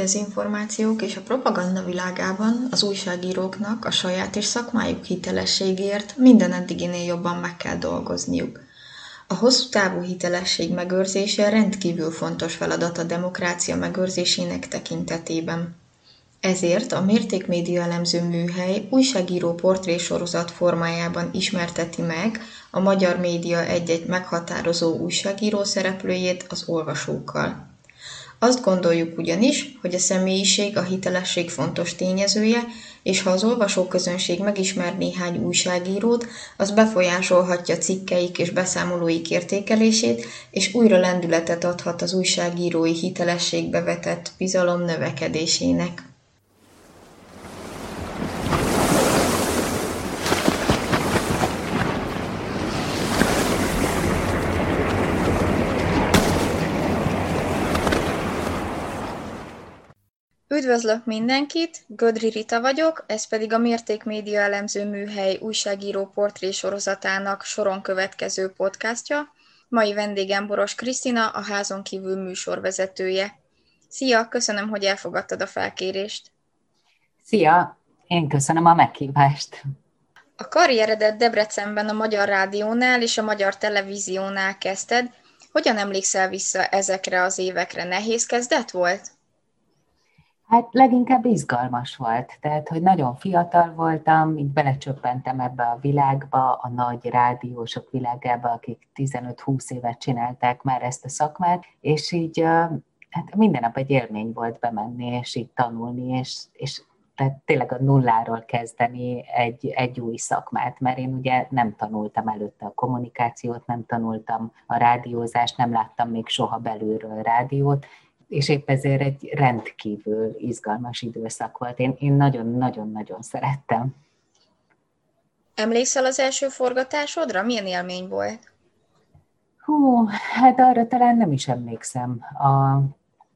dezinformációk és a propaganda világában az újságíróknak a saját és szakmájuk hitelességért minden eddiginél jobban meg kell dolgozniuk. A hosszú távú hitelesség megőrzése rendkívül fontos feladat a demokrácia megőrzésének tekintetében. Ezért a Mértékmédia elemző műhely újságíró portrésorozat formájában ismerteti meg a magyar média egy-egy meghatározó újságíró szereplőjét az olvasókkal. Azt gondoljuk ugyanis, hogy a személyiség a hitelesség fontos tényezője, és ha az olvasóközönség megismer néhány újságírót, az befolyásolhatja cikkeik és beszámolóik értékelését, és újra lendületet adhat az újságírói hitelességbe vetett bizalom növekedésének. Üdvözlök mindenkit, Gödri Rita vagyok, ez pedig a Mérték Média elemző műhely újságíró portré sorozatának soron következő podcastja. Mai vendégem Boros Krisztina, a házon kívül műsorvezetője. Szia, köszönöm, hogy elfogadtad a felkérést. Szia, én köszönöm a meghívást. A karrieredet Debrecenben a Magyar Rádiónál és a Magyar Televíziónál kezdted. Hogyan emlékszel vissza ezekre az évekre? Nehéz kezdet volt? Hát leginkább izgalmas volt, tehát hogy nagyon fiatal voltam, így belecsöppentem ebbe a világba, a nagy rádiósok világába, akik 15-20 évet csinálták már ezt a szakmát, és így hát minden nap egy élmény volt bemenni, és így tanulni, és, és tehát tényleg a nulláról kezdeni egy, egy új szakmát, mert én ugye nem tanultam előtte a kommunikációt, nem tanultam a rádiózást, nem láttam még soha belülről rádiót, és épp ezért egy rendkívül izgalmas időszak volt. Én nagyon-nagyon-nagyon szerettem. Emlékszel az első forgatásodra? Milyen élmény volt? Hú, hát arra talán nem is emlékszem, a,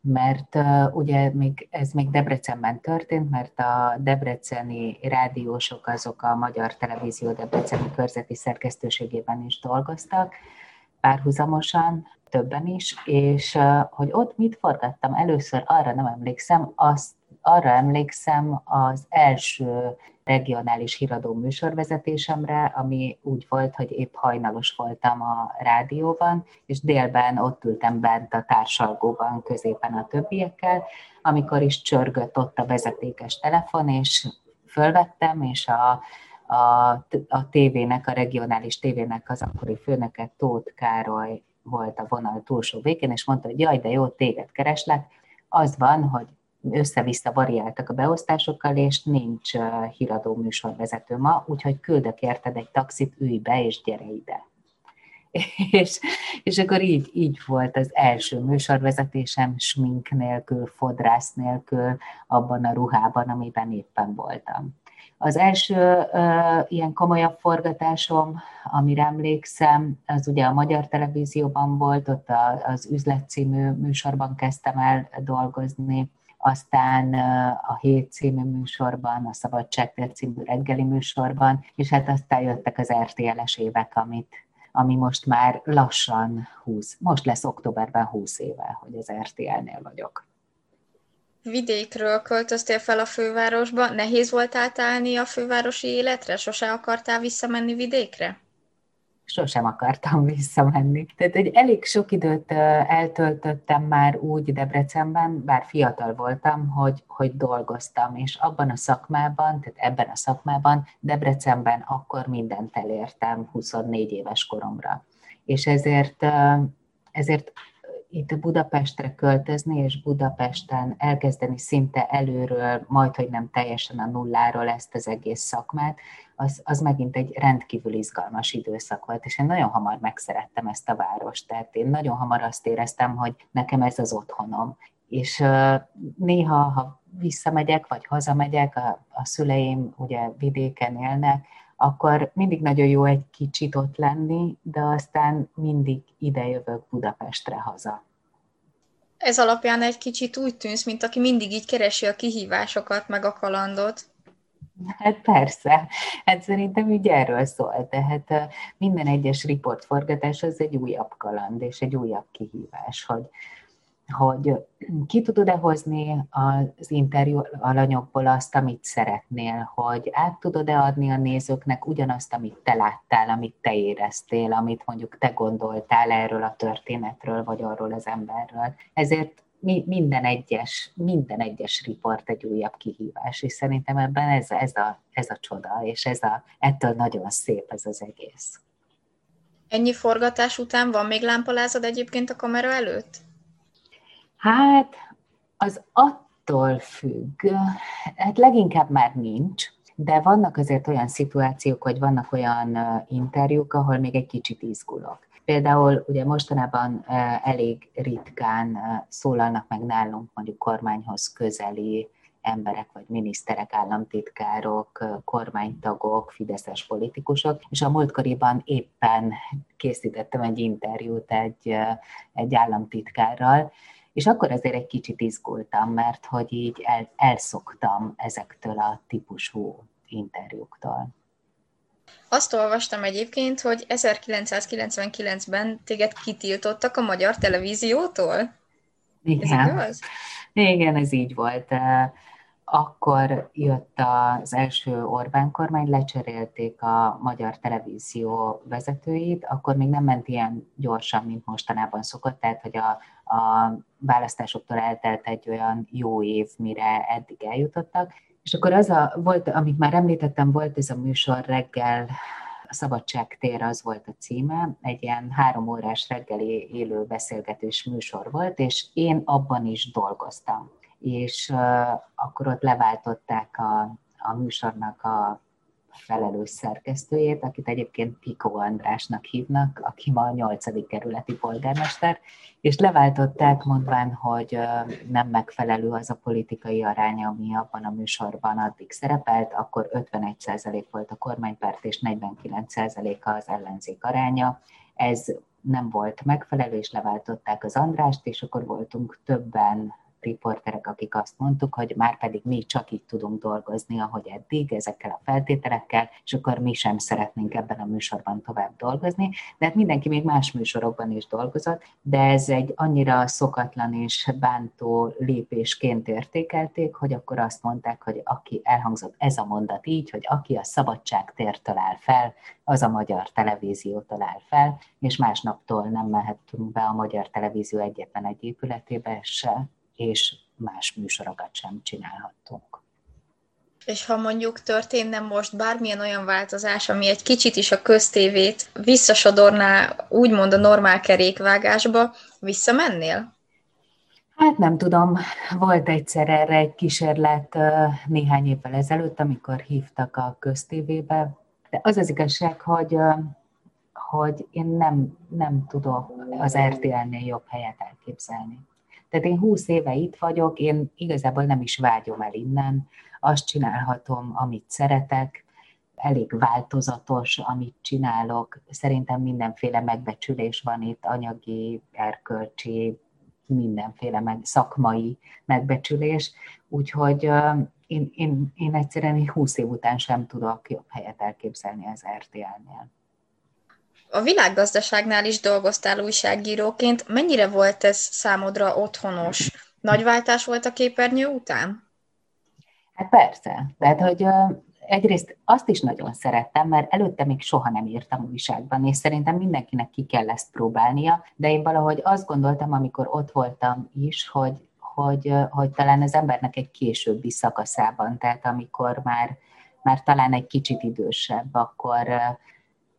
mert uh, ugye még, ez még Debrecenben történt, mert a debreceni rádiósok azok a Magyar Televízió Debreceni körzeti szerkesztőségében is dolgoztak, párhuzamosan, többen is, és hogy ott mit forgattam először, arra nem emlékszem, azt arra emlékszem az első regionális híradó műsorvezetésemre, ami úgy volt, hogy épp hajnalos voltam a rádióban, és délben ott ültem bent a társalgóban középen a többiekkel, amikor is csörgött ott a vezetékes telefon, és fölvettem, és a a, a tévének, a regionális tévének az akkori főnöke Tóth Károly volt a vonal túlsó végén, és mondta, hogy jaj, de jó, téged kereslek. Az van, hogy össze-vissza variáltak a beosztásokkal, és nincs híradó műsorvezető ma, úgyhogy küldök érted egy taxit, ülj be, és gyere ide. És, és akkor így, így volt az első műsorvezetésem, smink nélkül, fodrász nélkül, abban a ruhában, amiben éppen voltam. Az első uh, ilyen komolyabb forgatásom, amire emlékszem, az ugye a Magyar Televízióban volt, ott a, az Üzlet című műsorban kezdtem el dolgozni, aztán a Hét című műsorban, a Szabadság című reggeli műsorban, és hát aztán jöttek az RTL-es évek, amit, ami most már lassan 20, most lesz októberben 20 éve, hogy az RTL-nél vagyok vidékről költöztél fel a fővárosba, nehéz volt átállni a fővárosi életre? Sose akartál visszamenni vidékre? Sosem akartam visszamenni. Tehát egy elég sok időt eltöltöttem már úgy Debrecenben, bár fiatal voltam, hogy, hogy dolgoztam, és abban a szakmában, tehát ebben a szakmában Debrecenben akkor mindent elértem 24 éves koromra. És ezért ezért itt Budapestre költözni, és Budapesten elkezdeni szinte előről, majd hogy nem teljesen a nulláról ezt az egész szakmát, az, az megint egy rendkívül izgalmas időszak volt, és én nagyon hamar megszerettem ezt a várost, tehát én nagyon hamar azt éreztem, hogy nekem ez az otthonom. És néha, ha visszamegyek, vagy hazamegyek, a, a szüleim ugye vidéken élnek, akkor mindig nagyon jó egy kicsit ott lenni, de aztán mindig idejövök Budapestre haza. Ez alapján egy kicsit úgy tűnsz, mint aki mindig így keresi a kihívásokat, meg a kalandot. Hát persze, hát szerintem így erről szól. Tehát minden egyes riportforgatás az egy újabb kaland és egy újabb kihívás, hogy, hogy ki tudod-e hozni az interjú alanyokból azt, amit szeretnél, hogy át tudod-e adni a nézőknek ugyanazt, amit te láttál, amit te éreztél, amit mondjuk te gondoltál erről a történetről, vagy arról az emberről. Ezért minden egyes, minden egyes riport egy újabb kihívás, és szerintem ebben ez, ez, a, ez a csoda, és ez a, ettől nagyon szép ez az egész. Ennyi forgatás után van még lámpalázad egyébként a kamera előtt? Hát, az attól függ, hát leginkább már nincs, de vannak azért olyan szituációk, hogy vannak olyan interjúk, ahol még egy kicsit izgulok. Például ugye mostanában elég ritkán szólalnak meg nálunk mondjuk kormányhoz közeli emberek, vagy miniszterek, államtitkárok, kormánytagok, fideszes politikusok, és a múltkoriban éppen készítettem egy interjút egy, egy államtitkárral, és akkor azért egy kicsit izgultam, mert hogy így el, elszoktam ezektől a típusú interjúktól. Azt olvastam egyébként, hogy 1999-ben téged kitiltottak a magyar televíziótól. Igen. Ez igaz? Igen, ez így volt. Akkor jött az első Orbán kormány, lecserélték a magyar televízió vezetőit, akkor még nem ment ilyen gyorsan, mint mostanában szokott, tehát hogy a, a választásoktól eltelt egy olyan jó év, mire eddig eljutottak, és akkor az a, volt, amit már említettem, volt ez a műsor reggel, a Szabadságtér az volt a címe, egy ilyen három órás reggeli élő beszélgetős műsor volt, és én abban is dolgoztam. És akkor ott leváltották a, a műsornak a felelős szerkesztőjét, akit egyébként Piko Andrásnak hívnak, aki ma a 8. kerületi polgármester, és leváltották mondván, hogy nem megfelelő az a politikai arány, ami abban a műsorban addig szerepelt, akkor 51% volt a kormánypárt és 49% az ellenzék aránya. Ez nem volt megfelelő, és leváltották az Andrást, és akkor voltunk többen riporterek, akik azt mondtuk, hogy már pedig mi csak így tudunk dolgozni, ahogy eddig, ezekkel a feltételekkel, és akkor mi sem szeretnénk ebben a műsorban tovább dolgozni. De hát mindenki még más műsorokban is dolgozott, de ez egy annyira szokatlan és bántó lépésként értékelték, hogy akkor azt mondták, hogy aki elhangzott ez a mondat így, hogy aki a szabadságtértől áll fel, az a magyar televíziótól áll fel, és másnaptól nem mehetünk be a magyar televízió egyetlen egy épületébe se, és más műsorokat sem csinálhattunk. És ha mondjuk történne most bármilyen olyan változás, ami egy kicsit is a köztévét visszasodorná úgymond a normál kerékvágásba, visszamennél? Hát nem tudom, volt egyszer erre egy kísérlet néhány évvel ezelőtt, amikor hívtak a köztévébe, de az az igazság, hogy, hogy én nem, nem tudok az RTL-nél jobb helyet elképzelni. Tehát én húsz éve itt vagyok, én igazából nem is vágyom el innen, azt csinálhatom, amit szeretek, elég változatos, amit csinálok. Szerintem mindenféle megbecsülés van itt, anyagi, erkölcsi, mindenféle meg, szakmai megbecsülés, úgyhogy én, én, én egyszerűen 20 év után sem tudok jobb helyet elképzelni az RTL-nél. A világgazdaságnál is dolgoztál újságíróként. Mennyire volt ez számodra otthonos? Nagy váltás volt a képernyő után? Hát persze. Tehát, hogy egyrészt azt is nagyon szerettem, mert előtte még soha nem írtam újságban, és szerintem mindenkinek ki kell ezt próbálnia, de én valahogy azt gondoltam, amikor ott voltam is, hogy, hogy, hogy talán az embernek egy későbbi szakaszában, tehát amikor már, már talán egy kicsit idősebb, akkor,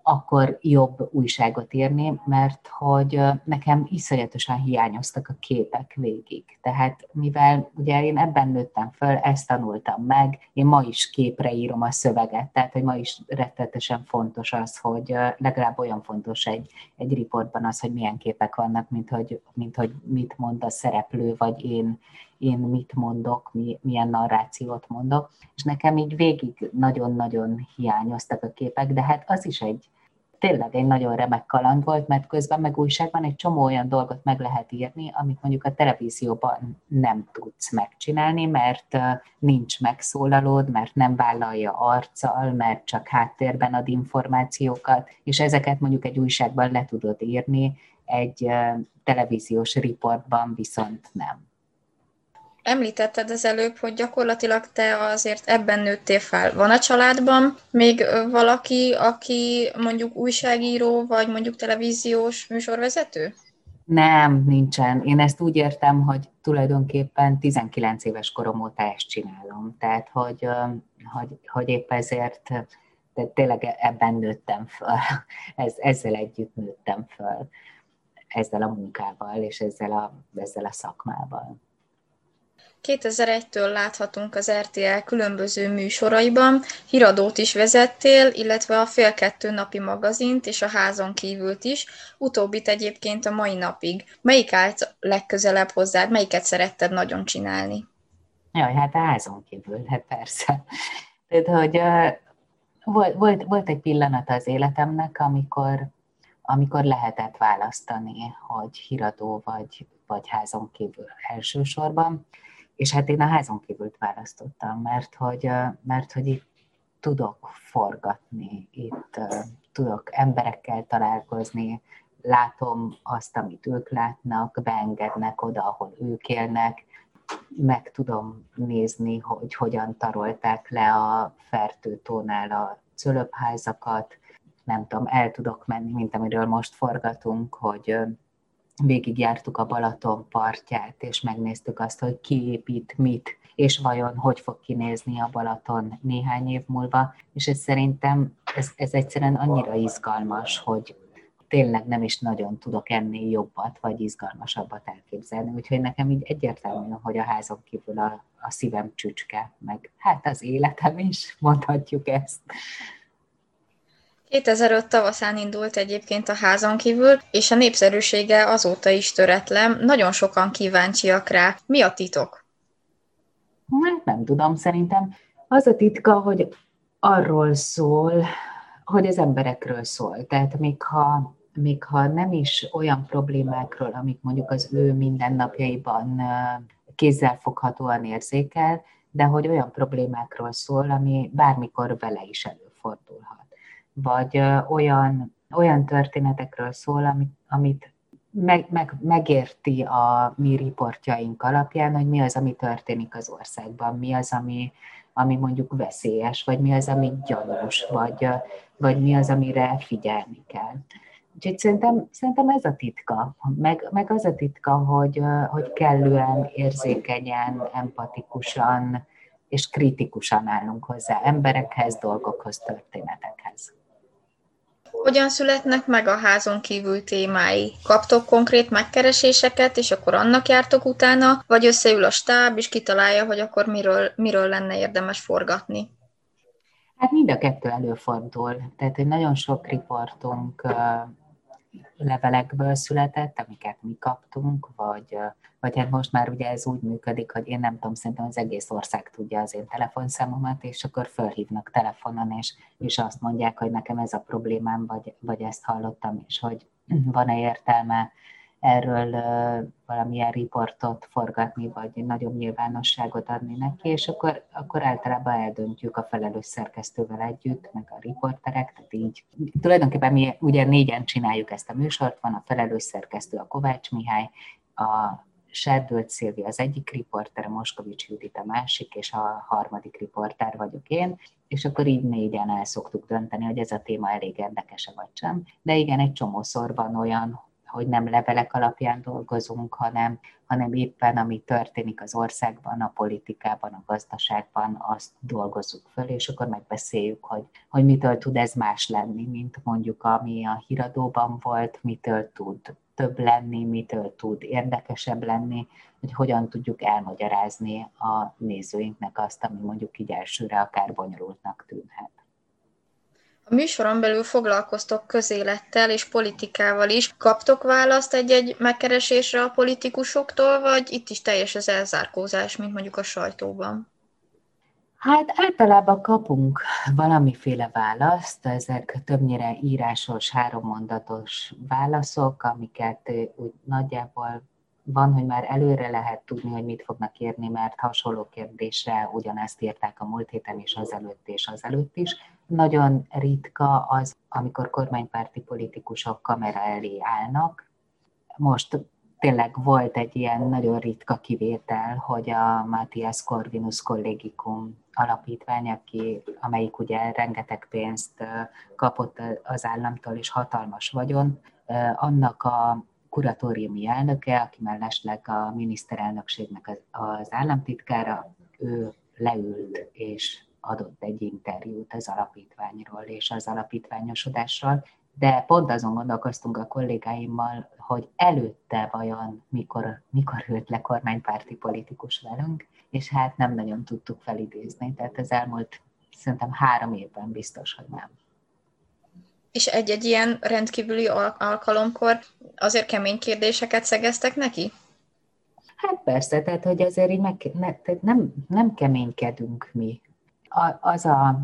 akkor jobb újságot írni, mert hogy nekem iszonyatosan hiányoztak a képek végig. Tehát mivel ugye én ebben nőttem föl, ezt tanultam meg, én ma is képre írom a szöveget, tehát hogy ma is rettetesen fontos az, hogy legalább olyan fontos egy, egy riportban az, hogy milyen képek vannak, mint hogy, mint hogy mit mond a szereplő, vagy én, én mit mondok, mi, milyen narrációt mondok, és nekem így végig nagyon-nagyon hiányoztak a képek, de hát az is egy, tényleg egy nagyon remek kaland volt, mert közben meg újságban egy csomó olyan dolgot meg lehet írni, amit mondjuk a televízióban nem tudsz megcsinálni, mert nincs megszólalód, mert nem vállalja arccal, mert csak háttérben ad információkat, és ezeket mondjuk egy újságban le tudod írni, egy televíziós riportban viszont nem. Említetted az előbb, hogy gyakorlatilag te azért ebben nőttél fel. Van a családban még valaki, aki mondjuk újságíró, vagy mondjuk televíziós műsorvezető? Nem, nincsen. Én ezt úgy értem, hogy tulajdonképpen 19 éves korom óta ezt csinálom. Tehát, hogy, hogy, hogy épp ezért de tényleg ebben nőttem föl, Ez, ezzel együtt nőttem föl, ezzel a munkával és ezzel a, ezzel a szakmával. 2001-től láthatunk az RTL különböző műsoraiban, híradót is vezettél, illetve a fél kettő napi magazint és a házon kívült is, utóbbit egyébként a mai napig. Melyik állt legközelebb hozzád, melyiket szeretted nagyon csinálni? Jaj, hát a házon kívül, hát persze. Tehát, hogy volt, volt, volt egy pillanat az életemnek, amikor, amikor lehetett választani, hogy híradó vagy, vagy házon kívül elsősorban és hát én a házon kívült választottam, mert hogy, mert hogy itt tudok forgatni, itt tudok emberekkel találkozni, látom azt, amit ők látnak, beengednek oda, ahol ők élnek, meg tudom nézni, hogy hogyan tarolták le a fertőtónál a cölöpházakat, nem tudom, el tudok menni, mint amiről most forgatunk, hogy végigjártuk a Balaton partját, és megnéztük azt, hogy ki épít mit, és vajon hogy fog kinézni a Balaton néhány év múlva, és ez szerintem ez, ez egyszerűen annyira izgalmas, hogy tényleg nem is nagyon tudok ennél jobbat, vagy izgalmasabbat elképzelni, úgyhogy nekem így egyértelmű, hogy a házon kívül a, a szívem csücske, meg hát az életem is, mondhatjuk ezt. 2005 tavaszán indult egyébként a házon kívül, és a népszerűsége azóta is töretlen. Nagyon sokan kíváncsiak rá. Mi a titok? Hát nem tudom, szerintem az a titka, hogy arról szól, hogy az emberekről szól. Tehát még ha, még ha nem is olyan problémákról, amik mondjuk az ő mindennapjaiban kézzelfoghatóan érzékel, de hogy olyan problémákról szól, ami bármikor vele is előfordulhat vagy olyan, olyan történetekről szól, amit, amit meg, meg, megérti a mi riportjaink alapján, hogy mi az, ami történik az országban, mi az, ami, ami mondjuk veszélyes, vagy mi az, ami gyanús, vagy, vagy mi az, amire figyelni kell. Úgyhogy szerintem, szerintem ez a titka, meg, meg az a titka, hogy, hogy kellően érzékenyen, empatikusan és kritikusan állunk hozzá emberekhez, dolgokhoz, történetekhez. Hogyan születnek meg a házon kívül témái? Kaptok konkrét megkereséseket, és akkor annak jártok utána, vagy összeül a stáb, és kitalálja, hogy akkor miről, miről lenne érdemes forgatni? Hát mind a kettő előfordul. Tehát, hogy nagyon sok riportunk levelekből született, amiket mi kaptunk, vagy, vagy hát most már ugye ez úgy működik, hogy én nem tudom, szerintem az egész ország tudja az én telefonszámomat, és akkor felhívnak telefonon, és, és azt mondják, hogy nekem ez a problémám, vagy, vagy ezt hallottam, és hogy van-e értelme erről valamilyen riportot forgatni, vagy nagyobb nyilvánosságot adni neki, és akkor, akkor általában eldöntjük a felelős szerkesztővel együtt, meg a riporterek, tehát így. Tulajdonképpen mi ugye négyen csináljuk ezt a műsort, van a felelős szerkesztő, a Kovács Mihály, a Serdőt Szilvi az egyik riporter, a Moskovics Judit a másik, és a harmadik riporter vagyok én, és akkor így négyen el szoktuk dönteni, hogy ez a téma elég érdekes vagy sem. De igen, egy csomószor van olyan, hogy nem levelek alapján dolgozunk, hanem, hanem éppen ami történik az országban, a politikában, a gazdaságban, azt dolgozzuk föl, és akkor megbeszéljük, hogy, hogy mitől tud ez más lenni, mint mondjuk ami a híradóban volt, mitől tud több lenni, mitől tud érdekesebb lenni, hogy hogyan tudjuk elmagyarázni a nézőinknek azt, ami mondjuk így elsőre akár bonyolultnak tűnhet. A műsoron belül foglalkoztok közélettel és politikával is. Kaptok választ egy-egy megkeresésre a politikusoktól, vagy itt is teljes az elzárkózás, mint mondjuk a sajtóban? Hát általában kapunk valamiféle választ, ezek többnyire írásos, hárommondatos válaszok, amiket úgy nagyjából van, hogy már előre lehet tudni, hogy mit fognak írni, mert hasonló kérdésre ugyanezt írták a múlt héten is, az előtt és az előtt is. Nagyon ritka az, amikor kormánypárti politikusok kamera elé állnak, most tényleg volt egy ilyen nagyon ritka kivétel, hogy a Matthias Corvinus Collegicum alapítvány, aki, amelyik ugye rengeteg pénzt kapott az államtól és hatalmas vagyon, annak a kuratóriumi elnöke, aki mellesleg a miniszterelnökségnek az, az államtitkára, ő leült és adott egy interjút az alapítványról és az alapítványosodásról, de pont azon gondolkoztunk a kollégáimmal, hogy előtte vajon mikor, mikor ült le kormánypárti politikus velünk, és hát nem nagyon tudtuk felidézni, tehát az elmúlt szerintem három évben biztos, hogy nem. És egy-egy ilyen rendkívüli alkalomkor azért kemény kérdéseket szegeztek neki? Hát persze, tehát hogy azért így meg, ne, tehát nem, nem keménykedünk mi. Az a,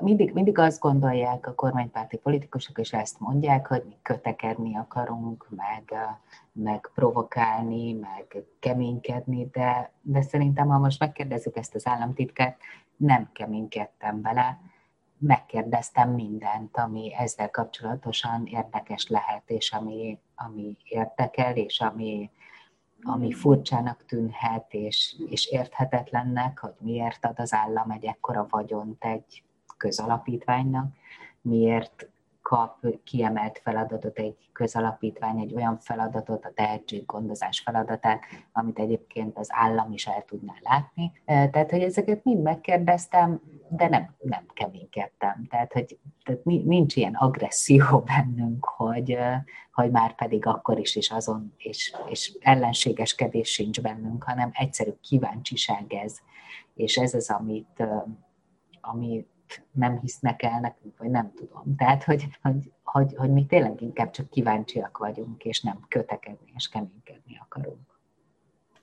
mindig, mindig azt gondolják a kormánypárti politikusok, és ezt mondják, hogy mi kötekedni akarunk, meg, meg provokálni, meg keménykedni, de, de szerintem, ha most megkérdezzük ezt az államtitkát, nem keménykedtem vele, megkérdeztem mindent, ami ezzel kapcsolatosan érdekes lehet, és ami, ami érdekel, és ami, ami furcsának tűnhet, és, és érthetetlennek, hogy miért ad az állam egy ekkora vagyont egy közalapítványnak, miért kap kiemelt feladatot egy közalapítvány, egy olyan feladatot, a tehetséggondozás feladatát, amit egyébként az állam is el tudná látni. Tehát, hogy ezeket mind megkérdeztem, de nem, nem keménykedtem. Tehát, hogy tehát nincs ilyen agresszió bennünk, hogy, hogy már pedig akkor is is azon, és, és ellenségeskedés sincs bennünk, hanem egyszerű kíváncsiság ez. És ez az, amit, ami nem hisznek el nekünk, vagy nem tudom. Tehát, hogy, hogy, hogy, hogy mi tényleg inkább csak kíváncsiak vagyunk, és nem kötekedni és keménykedni akarunk.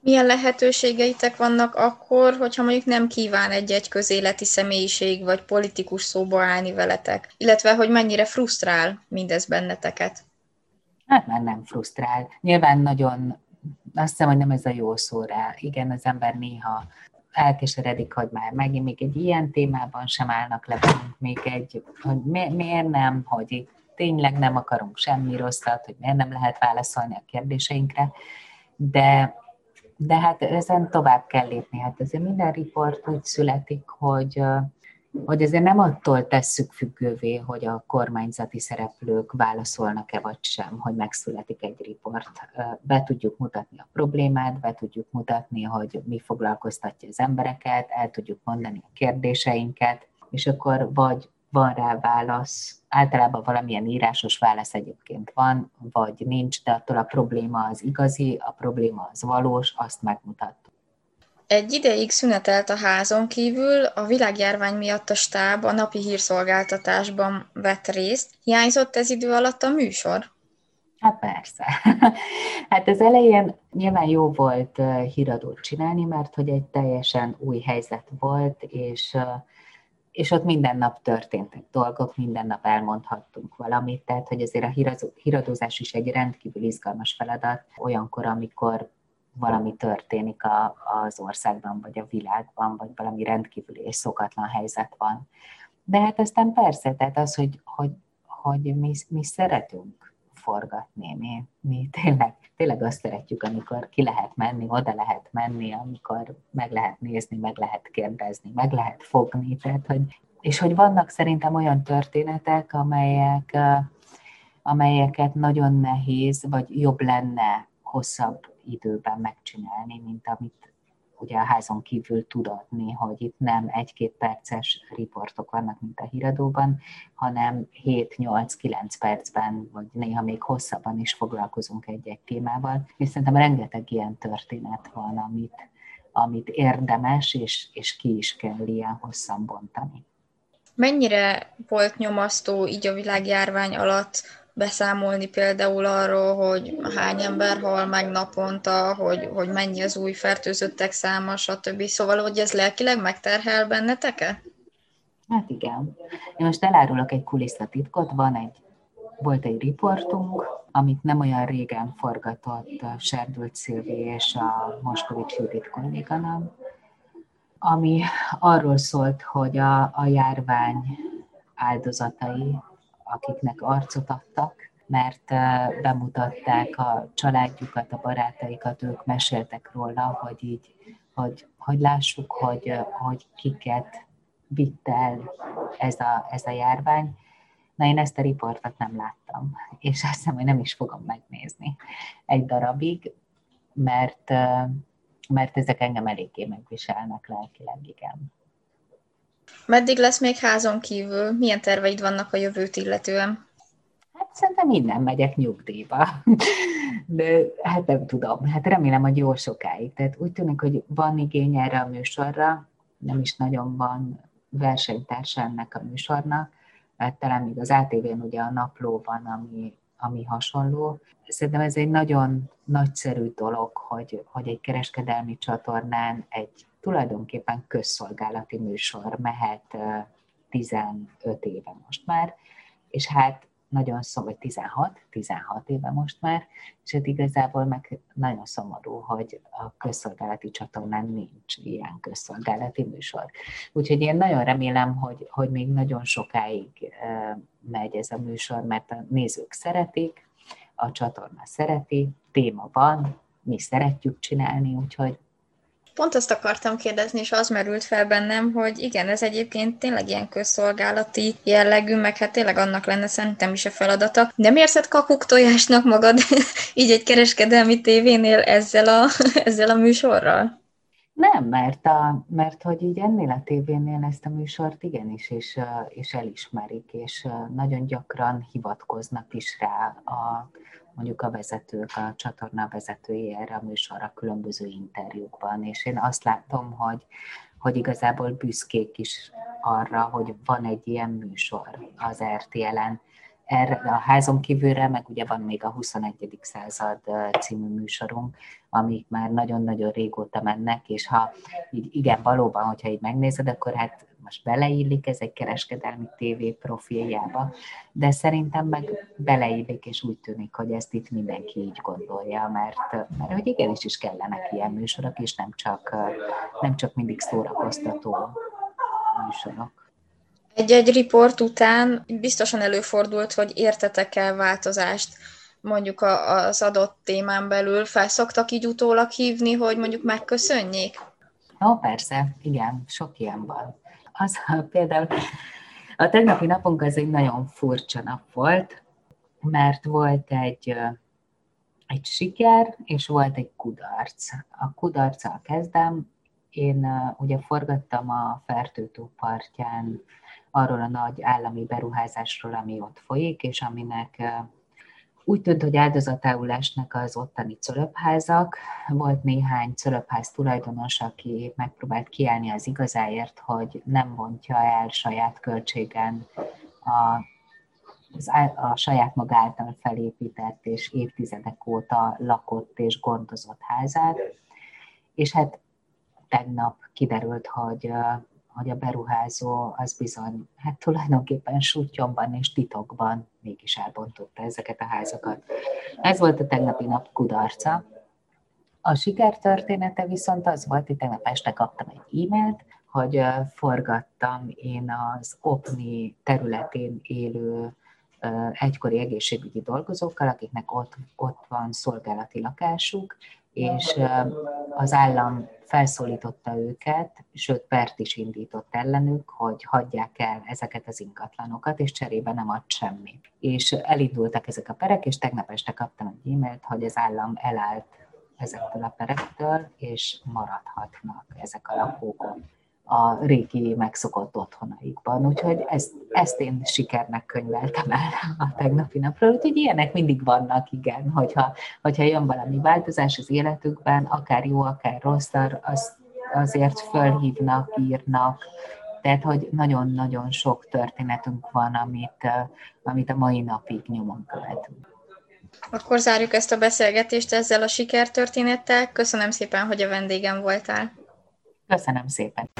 Milyen lehetőségeitek vannak akkor, hogyha mondjuk nem kíván egy-egy közéleti személyiség vagy politikus szóba állni veletek? Illetve, hogy mennyire frusztrál mindez benneteket? Hát már nem frusztrál. Nyilván nagyon, azt hiszem, hogy nem ez a jó szó rá. Igen, az ember néha elkeseredik, hogy már megint még egy ilyen témában sem állnak le még egy, hogy mi, miért nem, hogy tényleg nem akarunk semmi rosszat, hogy miért nem lehet válaszolni a kérdéseinkre, de, de hát ezen tovább kell lépni. Hát azért minden riport úgy születik, hogy hogy ezért nem attól tesszük függővé, hogy a kormányzati szereplők válaszolnak-e vagy sem, hogy megszületik egy riport. Be tudjuk mutatni a problémát, be tudjuk mutatni, hogy mi foglalkoztatja az embereket, el tudjuk mondani a kérdéseinket, és akkor vagy van rá válasz, általában valamilyen írásos válasz egyébként van, vagy nincs, de attól a probléma az igazi, a probléma az valós, azt megmutat. Egy ideig szünetelt a házon kívül, a világjárvány miatt a stáb a napi hírszolgáltatásban vett részt. Hiányzott ez idő alatt a műsor? Hát persze. Hát az elején nyilván jó volt híradót csinálni, mert hogy egy teljesen új helyzet volt, és, és ott minden nap történtek dolgok, minden nap elmondhattunk valamit, tehát hogy azért a híradózás is egy rendkívül izgalmas feladat, olyankor, amikor valami történik a, az országban, vagy a világban, vagy valami rendkívüli és szokatlan helyzet van. De hát aztán persze, tehát az, hogy, hogy, hogy mi, mi szeretünk forgatni, mi, mi tényleg, tényleg azt szeretjük, amikor ki lehet menni, oda lehet menni, amikor meg lehet nézni, meg lehet kérdezni, meg lehet fogni, tehát, hogy, és hogy vannak szerintem olyan történetek, amelyek, amelyeket nagyon nehéz, vagy jobb lenne hosszabb időben megcsinálni, mint amit ugye a házon kívül tud adni, hogy itt nem egy-két perces riportok vannak, mint a híradóban, hanem 7-8-9 percben, vagy néha még hosszabban is foglalkozunk egy-egy témával, és szerintem rengeteg ilyen történet van, amit, amit érdemes, és, és ki is kell ilyen hosszan bontani. Mennyire volt nyomasztó így a világjárvány alatt beszámolni például arról, hogy hány ember hal meg naponta, hogy, hogy mennyi az új fertőzöttek száma, stb. Szóval, hogy ez lelkileg megterhel benneteket? Hát igen. Én most elárulok egy kulisszatitkot, van egy, volt egy riportunk, amit nem olyan régen forgatott Serdült Szilvi és a Moskovics Judit kolléganám, ami arról szólt, hogy a, a járvány áldozatai akiknek arcot adtak, mert bemutatták a családjukat, a barátaikat, ők meséltek róla, hogy így, hogy, hogy lássuk, hogy, hogy kiket vitt el ez a, ez a járvány. Na, én ezt a riportot nem láttam, és azt hiszem, hogy nem is fogom megnézni egy darabig, mert, mert ezek engem eléggé megviselnek lelkileg, igen. Meddig lesz még házon kívül? Milyen terveid vannak a jövőt illetően? Hát szerintem innen megyek nyugdíjba. De hát nem tudom, hát remélem, hogy jó sokáig. Tehát úgy tűnik, hogy van igény erre a műsorra, nem is nagyon van versenytárs ennek a műsornak, mert talán még az ATV-n ugye a napló van, ami, ami hasonló. Szerintem ez egy nagyon nagyszerű dolog, hogy, hogy egy kereskedelmi csatornán egy tulajdonképpen közszolgálati műsor mehet 15 éve most már, és hát nagyon szomorú, vagy 16, 16 éve most már, és hát igazából meg nagyon szomorú, hogy a közszolgálati csatornán nincs ilyen közszolgálati műsor. Úgyhogy én nagyon remélem, hogy, hogy még nagyon sokáig megy ez a műsor, mert a nézők szeretik, a csatorna szereti, téma van, mi szeretjük csinálni, úgyhogy Pont azt akartam kérdezni, és az merült fel bennem, hogy igen, ez egyébként tényleg ilyen közszolgálati jellegű, meg hát tényleg annak lenne szerintem is a feladata. De miért kakuk tojásnak magad így egy kereskedelmi tévénél ezzel a, ezzel a műsorral? Nem, mert, a, mert hogy így ennél a tévénél ezt a műsort igenis, és, és elismerik, és nagyon gyakran hivatkoznak is rá a, mondjuk a vezetők, a csatorna vezetői erre a műsorra különböző interjúkban, és én azt látom, hogy, hogy igazából büszkék is arra, hogy van egy ilyen műsor az RTL-en. Erre, a házon kívülre, meg ugye van még a 21. század című műsorunk, amik már nagyon-nagyon régóta mennek, és ha így igen, valóban, hogyha így megnézed, akkor hát most beleillik ez egy kereskedelmi tévé profiljába, de szerintem meg beleillik, és úgy tűnik, hogy ezt itt mindenki így gondolja, mert, mert hogy igenis is kellenek ilyen műsorok, és nem csak, nem csak mindig szórakoztató műsorok. Egy-egy riport után biztosan előfordult, hogy értetek el változást mondjuk az adott témán belül. Felszoktak így utólag hívni, hogy mondjuk megköszönjék? Ó, persze, igen, sok ilyen van az például a tegnapi napunk az egy nagyon furcsa nap volt, mert volt egy, egy siker, és volt egy kudarc. A kudarccal kezdem, én ugye forgattam a Fertőtó partján arról a nagy állami beruházásról, ami ott folyik, és aminek úgy tűnt, hogy áldozatául esnek az ottani cölöpházak. Volt néhány cölöpház tulajdonos, aki megpróbált kiállni az igazáért, hogy nem vontja el saját költségen a, az, a saját maga által felépített és évtizedek óta lakott és gondozott házát. És hát tegnap kiderült, hogy hogy a beruházó az bizony, hát tulajdonképpen sutyomban és titokban mégis elbontotta ezeket a házakat. Ez volt a tegnapi nap kudarca. A sikertörténete viszont az volt, hogy tegnap este kaptam egy e-mailt, hogy forgattam én az OPNI területén élő egykori egészségügyi dolgozókkal, akiknek ott, ott van szolgálati lakásuk, és az állam felszólította őket, sőt pert is indított ellenük, hogy hagyják el ezeket az ingatlanokat, és cserébe nem ad semmi. És elindultak ezek a perek, és tegnap este kaptam egy e-mailt, hogy az állam elállt ezektől a perektől, és maradhatnak ezek a lakók a régi megszokott otthonaikban. Úgyhogy ezt, ezt én sikernek könyveltem el a tegnapi napról. Úgyhogy ilyenek mindig vannak, igen, hogyha, hogyha jön valami változás az életükben, akár jó, akár rossz, az, azért fölhívnak, írnak, tehát, hogy nagyon-nagyon sok történetünk van, amit, amit a mai napig nyomon követünk. Akkor zárjuk ezt a beszélgetést ezzel a sikertörténettel. Köszönöm szépen, hogy a vendégem voltál. Köszönöm szépen.